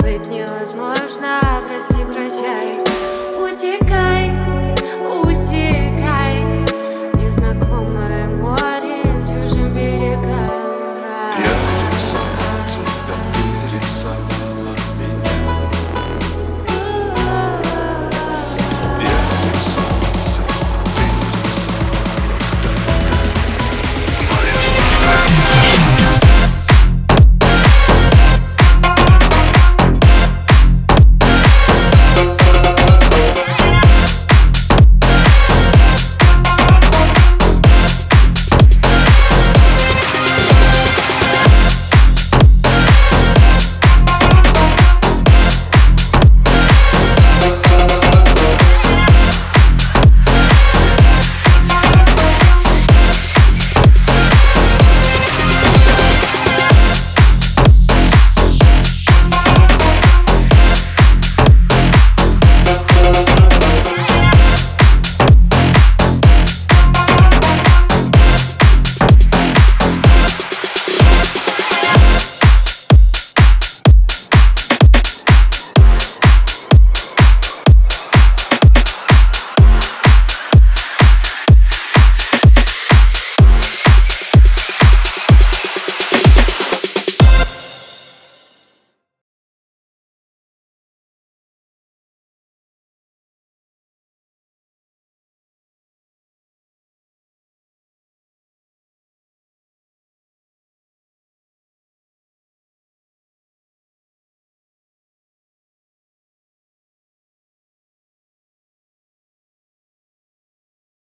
Быть невозможно, прости, прощай. Утекай, утекай. Незнакомый